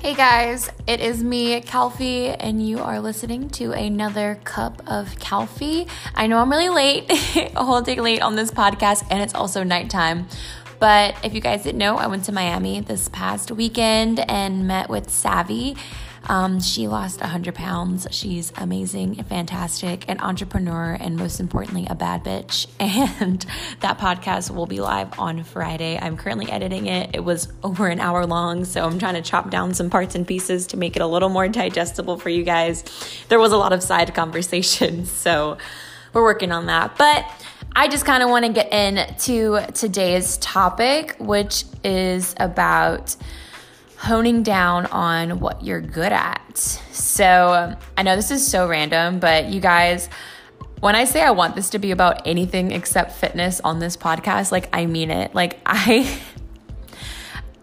Hey guys, it is me, Calfee, and you are listening to another cup of Calfee. I know I'm really late, a whole day late on this podcast, and it's also nighttime. But if you guys didn't know, I went to Miami this past weekend and met with Savvy. Um, she lost 100 pounds. She's amazing, fantastic, an entrepreneur, and most importantly, a bad bitch. And that podcast will be live on Friday. I'm currently editing it. It was over an hour long, so I'm trying to chop down some parts and pieces to make it a little more digestible for you guys. There was a lot of side conversations, so we're working on that. But I just kind of want to get into today's topic, which is about honing down on what you're good at. So I know this is so random, but you guys, when I say I want this to be about anything except fitness on this podcast, like I mean it. Like I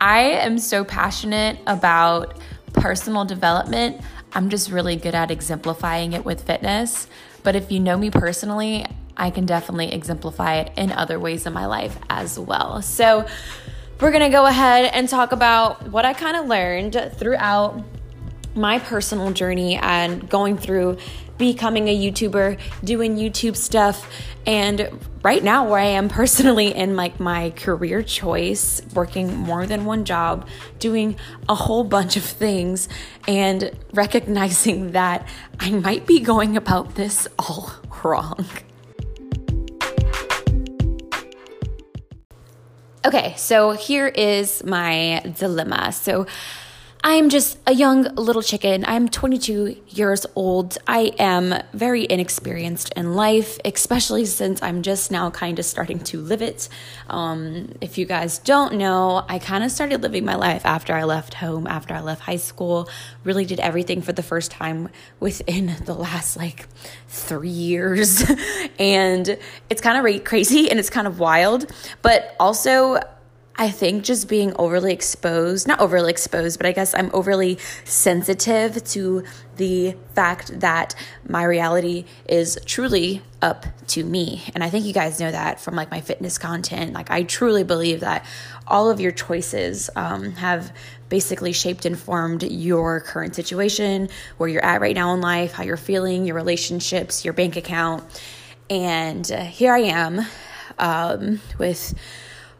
I am so passionate about personal development. I'm just really good at exemplifying it with fitness. But if you know me personally, I can definitely exemplify it in other ways in my life as well. So we're going to go ahead and talk about what I kind of learned throughout my personal journey and going through becoming a YouTuber, doing YouTube stuff, and right now where I am personally in like my career choice, working more than one job, doing a whole bunch of things and recognizing that I might be going about this all wrong. Okay, so here is my dilemma. So I'm just a young little chicken. I'm 22 years old. I am very inexperienced in life, especially since I'm just now kind of starting to live it. Um, if you guys don't know, I kind of started living my life after I left home, after I left high school. Really did everything for the first time within the last like three years. and it's kind of crazy and it's kind of wild, but also I think just being overly exposed, not overly exposed, but I guess I'm overly sensitive to the fact that my reality is truly up to me. And I think you guys know that from like my fitness content. Like, I truly believe that all of your choices um, have basically shaped and formed your current situation, where you're at right now in life, how you're feeling, your relationships, your bank account. And uh, here I am um, with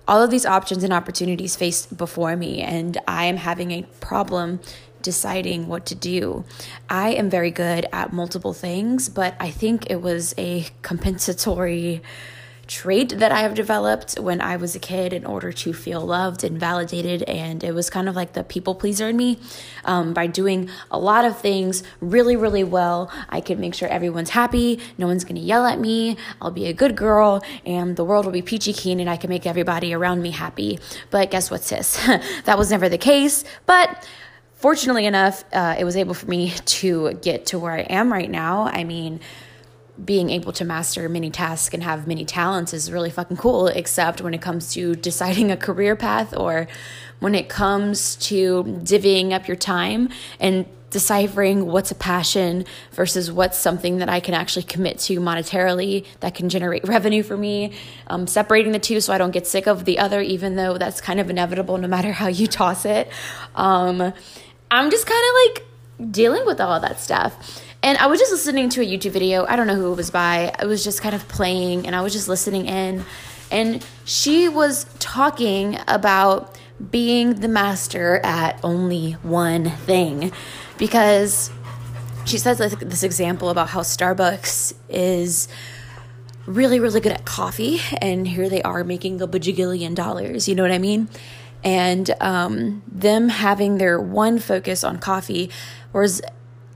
all of these options and opportunities faced before me, and I am having a problem deciding what to do. I am very good at multiple things, but I think it was a compensatory trait that I have developed when I was a kid in order to feel loved and validated. And it was kind of like the people pleaser in me. Um, by doing a lot of things really, really well, I could make sure everyone's happy. No one's going to yell at me. I'll be a good girl and the world will be peachy keen and I can make everybody around me happy. But guess what, sis? that was never the case. But fortunately enough, uh, it was able for me to get to where I am right now. I mean, being able to master many tasks and have many talents is really fucking cool, except when it comes to deciding a career path or when it comes to divvying up your time and deciphering what's a passion versus what's something that I can actually commit to monetarily that can generate revenue for me. Um, separating the two so I don't get sick of the other, even though that's kind of inevitable no matter how you toss it. Um, I'm just kind of like dealing with all that stuff. And I was just listening to a YouTube video. I don't know who it was by. I was just kind of playing and I was just listening in. And she was talking about being the master at only one thing. Because she says like, this example about how Starbucks is really, really good at coffee. And here they are making a bajillion dollars. You know what I mean? And um, them having their one focus on coffee, whereas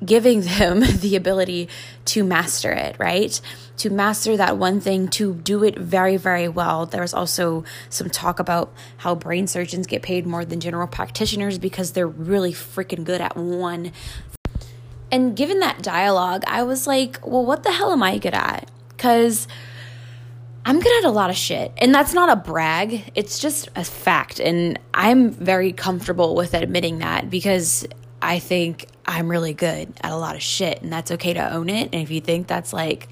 giving them the ability to master it, right? To master that one thing, to do it very, very well. There's also some talk about how brain surgeons get paid more than general practitioners because they're really freaking good at one. And given that dialogue, I was like, well, what the hell am I good at? Because I'm good at a lot of shit. And that's not a brag, it's just a fact. And I'm very comfortable with admitting that because I think I'm really good at a lot of shit and that's okay to own it. And if you think that's like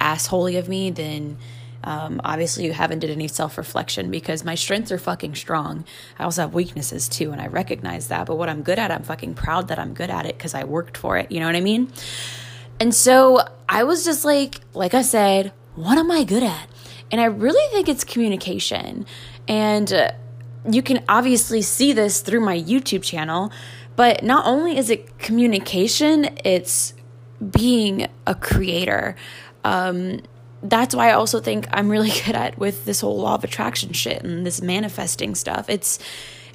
assholey of me, then Um, obviously, you haven't did any self reflection because my strengths are fucking strong. I also have weaknesses too, and I recognize that. But what I'm good at, I'm fucking proud that I'm good at it because I worked for it. You know what I mean? And so I was just like, like I said, what am I good at? And I really think it's communication. And uh, you can obviously see this through my YouTube channel. But not only is it communication, it's being a creator. Um, that's why I also think I'm really good at with this whole law of attraction shit and this manifesting stuff. It's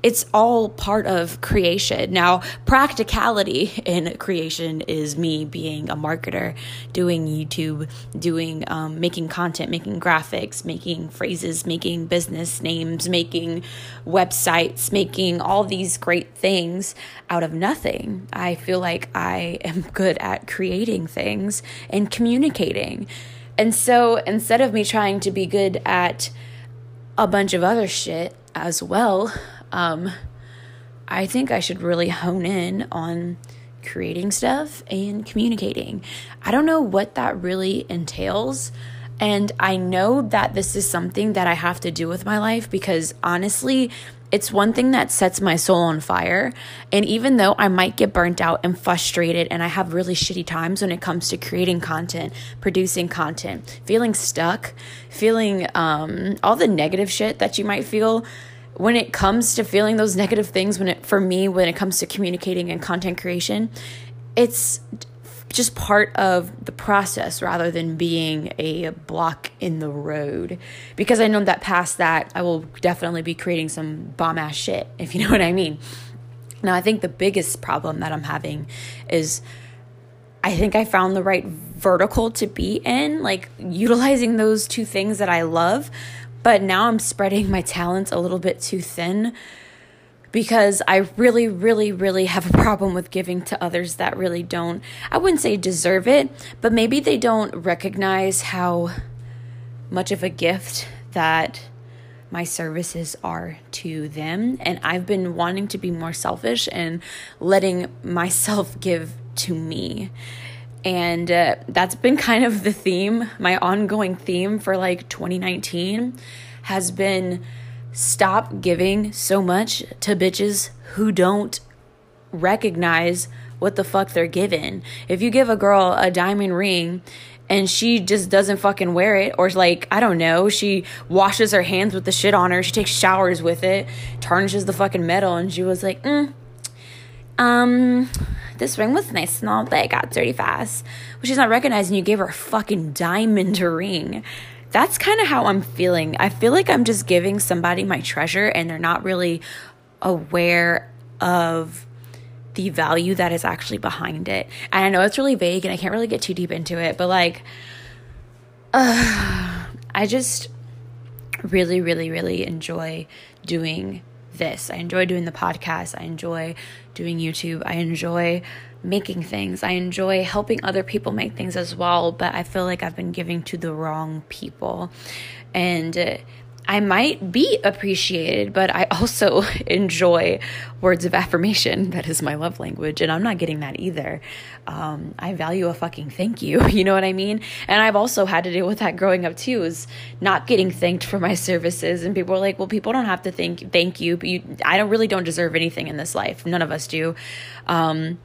it's all part of creation. Now, practicality in creation is me being a marketer, doing YouTube, doing um, making content, making graphics, making phrases, making business names, making websites, making all these great things out of nothing. I feel like I am good at creating things and communicating. And so instead of me trying to be good at a bunch of other shit as well, um, I think I should really hone in on creating stuff and communicating. I don't know what that really entails. And I know that this is something that I have to do with my life because honestly, it's one thing that sets my soul on fire. And even though I might get burnt out and frustrated, and I have really shitty times when it comes to creating content, producing content, feeling stuck, feeling um, all the negative shit that you might feel when it comes to feeling those negative things when it for me when it comes to communicating and content creation it's just part of the process rather than being a block in the road. Because i know that past that i will definitely be creating some bomb ass shit if you know what i mean. Now i think the biggest problem that i'm having is I think I found the right vertical to be in, like utilizing those two things that I love, but now I'm spreading my talents a little bit too thin because I really, really, really have a problem with giving to others that really don't, I wouldn't say deserve it, but maybe they don't recognize how much of a gift that my services are to them. And I've been wanting to be more selfish and letting myself give to me. And uh, that's been kind of the theme, my ongoing theme for like 2019 has been stop giving so much to bitches who don't recognize what the fuck they're given. If you give a girl a diamond ring and she just doesn't fucking wear it or like i don't know she washes her hands with the shit on her she takes showers with it tarnishes the fucking metal and she was like mm, um this ring was nice and all, but it got dirty fast. Well, she's not recognizing you gave her a fucking diamond ring. That's kind of how I'm feeling. I feel like I'm just giving somebody my treasure and they're not really aware of the value that is actually behind it. And I know it's really vague and I can't really get too deep into it, but like, uh, I just really, really, really enjoy doing this. I enjoy doing the podcast. I enjoy doing YouTube. I enjoy making things. I enjoy helping other people make things as well, but I feel like I've been giving to the wrong people. And I might be appreciated, but I also enjoy words of affirmation. That is my love language, and I'm not getting that either. Um, I value a fucking thank you. You know what I mean? And I've also had to deal with that growing up too, is not getting thanked for my services. And people are like, "Well, people don't have to thank thank you, but you, I don't really don't deserve anything in this life. None of us do." Um,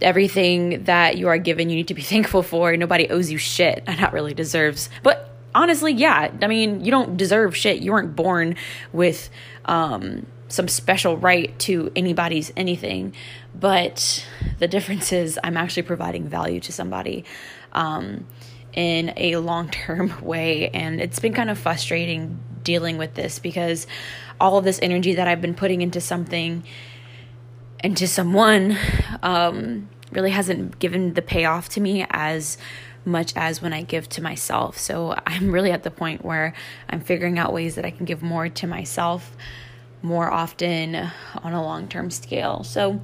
everything that you are given, you need to be thankful for. Nobody owes you shit, not really deserves, but honestly, yeah. I mean, you don't deserve shit. You weren't born with um, some special right to anybody's anything. But the difference is, I'm actually providing value to somebody um, in a long term way. And it's been kind of frustrating dealing with this because all of this energy that I've been putting into something, into someone, um, really hasn't given the payoff to me as much as when I give to myself. So I'm really at the point where I'm figuring out ways that I can give more to myself more often on a long term scale. So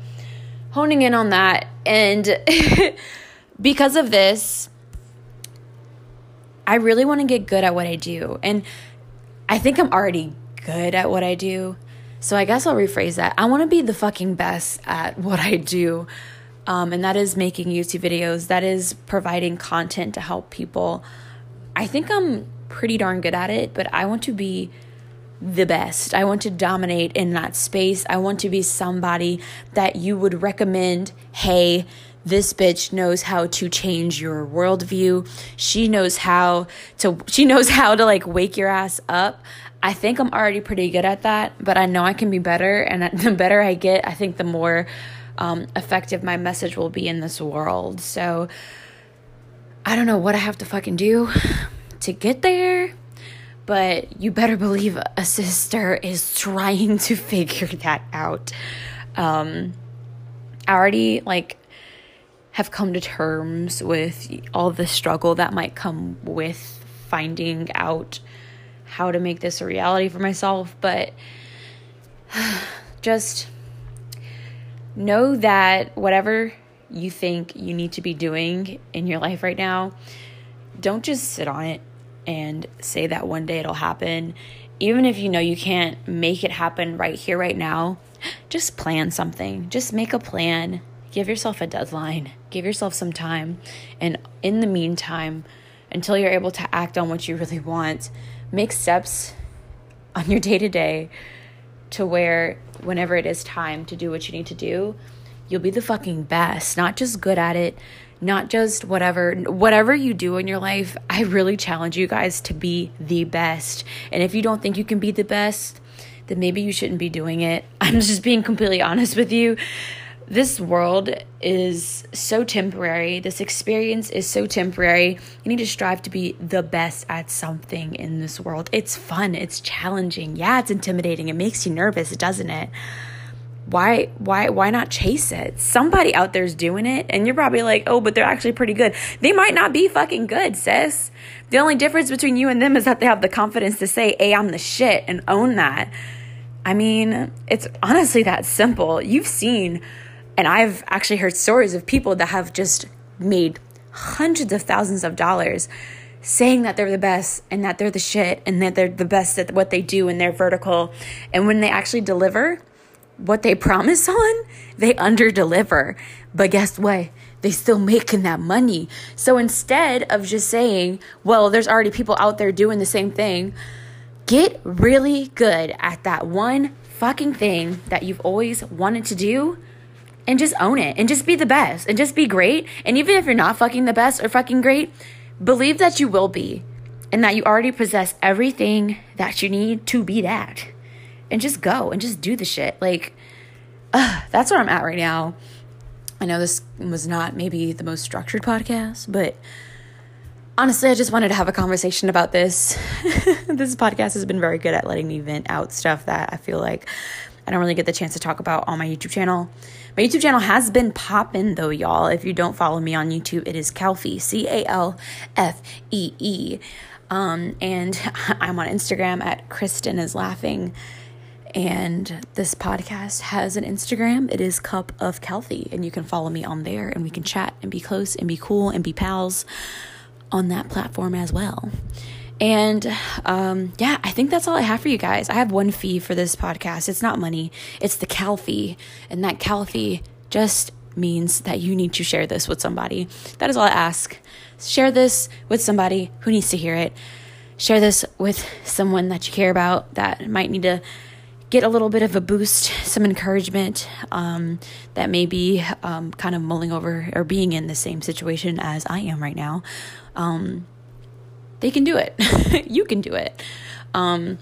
honing in on that. And because of this, I really want to get good at what I do. And I think I'm already good at what I do. So I guess I'll rephrase that. I want to be the fucking best at what I do um, and that is making YouTube videos, that is providing content to help people. I think I'm pretty darn good at it, but I want to be the best. I want to dominate in that space. I want to be somebody that you would recommend, hey, this bitch knows how to change your worldview. She knows how to she knows how to like wake your ass up. I think I'm already pretty good at that, but I know I can be better and the better I get, I think the more um, effective my message will be in this world. So I don't know what I have to fucking do to get there but you better believe a sister is trying to figure that out. Um, I already like have come to terms with all the struggle that might come with finding out how to make this a reality for myself, but just know that whatever you think you need to be doing in your life right now, don't just sit on it and say that one day it'll happen. Even if you know you can't make it happen right here, right now, just plan something. Just make a plan. Give yourself a deadline. Give yourself some time. And in the meantime, until you're able to act on what you really want, make steps on your day to day to where whenever it is time to do what you need to do, you'll be the fucking best. Not just good at it, not just whatever whatever you do in your life i really challenge you guys to be the best. And if you don't think you can be the best then maybe you shouldn't be doing it. I'm just being completely honest with you this world is so temporary. This experience is so temporary. You need to strive to be the best at something in this world. It's fun. It's challenging. Yeah it's intimidating. It makes you nervous doesn't it? Why why why not chase it? Somebody out there's doing it and you're probably like oh but they're actually pretty good. They might not be fucking good sis. The only difference between you and them is that they have the confidence to say hey i'm the shit and own that. I mean it's honestly that simple. You've seen and i've actually heard stories of people that have just made hundreds of thousands of dollars saying that they're the best and that they're the shit and that they're the best at what they do in their vertical and when they actually deliver what they promise on, they underdeliver. But guess what? They still making that money. So instead of just saying, well, there's already people out there doing the same thing, get really good at that one fucking thing that you've always wanted to do and just own it and just be the best and just be great. And even if you're not fucking the best or fucking great, believe that you will be and that you already possess everything that you need to be that and just go and just do the shit. Like, uh, that's where I'm at right now. I know this was not maybe the most structured podcast, but honestly, I just wanted to have a conversation about this. this podcast has been very good at letting me vent out stuff that I feel like I don't really get the chance to talk about on my YouTube channel. My YouTube channel has been popping though, y'all. If you don't follow me on YouTube, it is Calfee, C A L F E E. Um, and I'm on Instagram at Kristen is laughing. And this podcast has an Instagram. It is Cup of Calfee. And you can follow me on there and we can chat and be close and be cool and be pals on that platform as well. And um, yeah, I think that's all I have for you guys. I have one fee for this podcast. It's not money, it's the Cal fee. And that Cal fee just means that you need to share this with somebody. That is all I ask. Share this with somebody who needs to hear it. Share this with someone that you care about that might need to get a little bit of a boost, some encouragement um, that may be um, kind of mulling over or being in the same situation as I am right now, um, they can do it. you can do it. Um,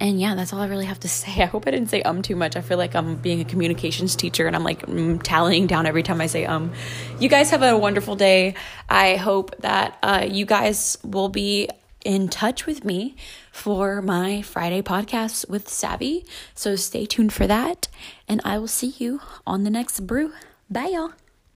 and yeah, that's all I really have to say. I hope I didn't say um too much. I feel like I'm being a communications teacher and I'm like mm, tallying down every time I say um. You guys have a wonderful day. I hope that uh, you guys will be in touch with me for my Friday podcast with Savvy. So stay tuned for that, and I will see you on the next brew. Bye, y'all.